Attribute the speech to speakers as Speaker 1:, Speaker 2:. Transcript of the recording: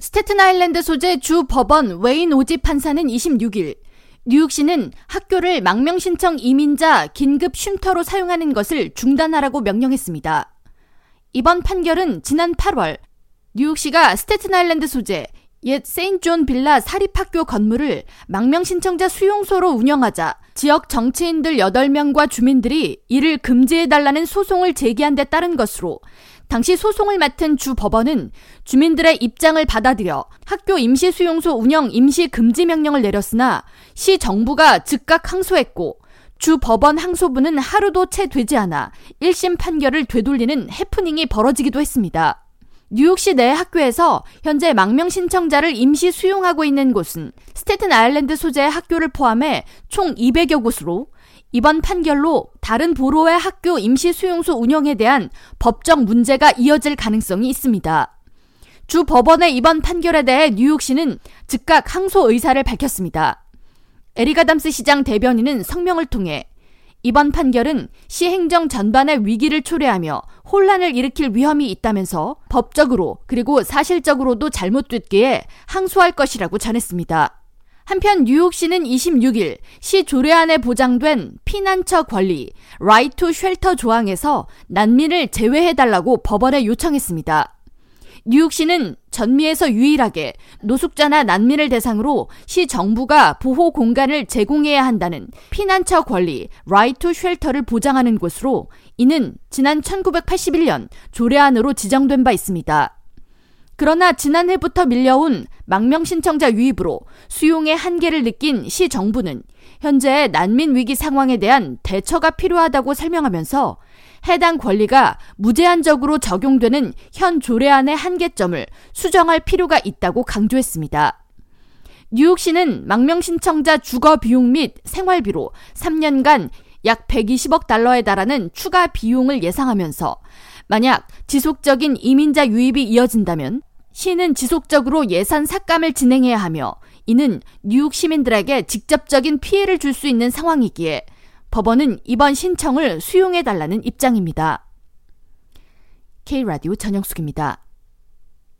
Speaker 1: 스테튼 아일랜드 소재 주 법원 웨인 오지 판사는 26일 뉴욕시는 학교를 망명 신청 이민자 긴급 쉼터로 사용하는 것을 중단하라고 명령했습니다. 이번 판결은 지난 8월 뉴욕시가 스테튼 아일랜드 소재 옛 세인트 존 빌라 사립학교 건물을 망명 신청자 수용소로 운영하자 지역 정치인들 8명과 주민들이 이를 금지해달라는 소송을 제기한 데 따른 것으로 당시 소송을 맡은 주 법원은 주민들의 입장을 받아들여 학교 임시 수용소 운영 임시 금지 명령을 내렸으나 시 정부가 즉각 항소했고 주 법원 항소부는 하루도 채 되지 않아 1심 판결을 되돌리는 해프닝이 벌어지기도 했습니다. 뉴욕시 내 학교에서 현재 망명 신청자를 임시 수용하고 있는 곳은 스테튼 아일랜드 소재의 학교를 포함해 총 200여 곳으로 이번 판결로 다른 보로의 학교 임시 수용소 운영에 대한 법적 문제가 이어질 가능성이 있습니다. 주 법원의 이번 판결에 대해 뉴욕시는 즉각 항소 의사를 밝혔습니다. 에리가담스 시장 대변인은 성명을 통해 이번 판결은 시 행정 전반의 위기를 초래하며 혼란을 일으킬 위험이 있다면서 법적으로 그리고 사실적으로도 잘못됐기에 항소할 것이라고 전했습니다. 한편 뉴욕시는 26일 시 조례안에 보장된 피난처 권리, right 조항에서 난민을 제외해달라고 법원에 요청했습니다. 뉴욕시는 전미에서 유일하게 노숙자나 난민을 대상으로 시 정부가 보호 공간을 제공해야 한다는 피난처 권리 right to shelter를 보장하는 곳으로 이는 지난 1981년 조례안으로 지정된 바 있습니다. 그러나 지난해부터 밀려온 망명 신청자 유입으로 수용의 한계를 느낀 시 정부는 현재 난민 위기 상황에 대한 대처가 필요하다고 설명하면서 해당 권리가 무제한적으로 적용되는 현 조례안의 한계점을 수정할 필요가 있다고 강조했습니다. 뉴욕시는 망명 신청자 주거 비용 및 생활비로 3년간 약 120억 달러에 달하는 추가 비용을 예상하면서 만약 지속적인 이민자 유입이 이어진다면 시는 지속적으로 예산 삭감을 진행해야 하며 이는 뉴욕 시민들에게 직접적인 피해를 줄 수 있는 상황이기에 법원은 이번 신청을 수용해 달라는 입장입니다. K라디오 전영숙입니다.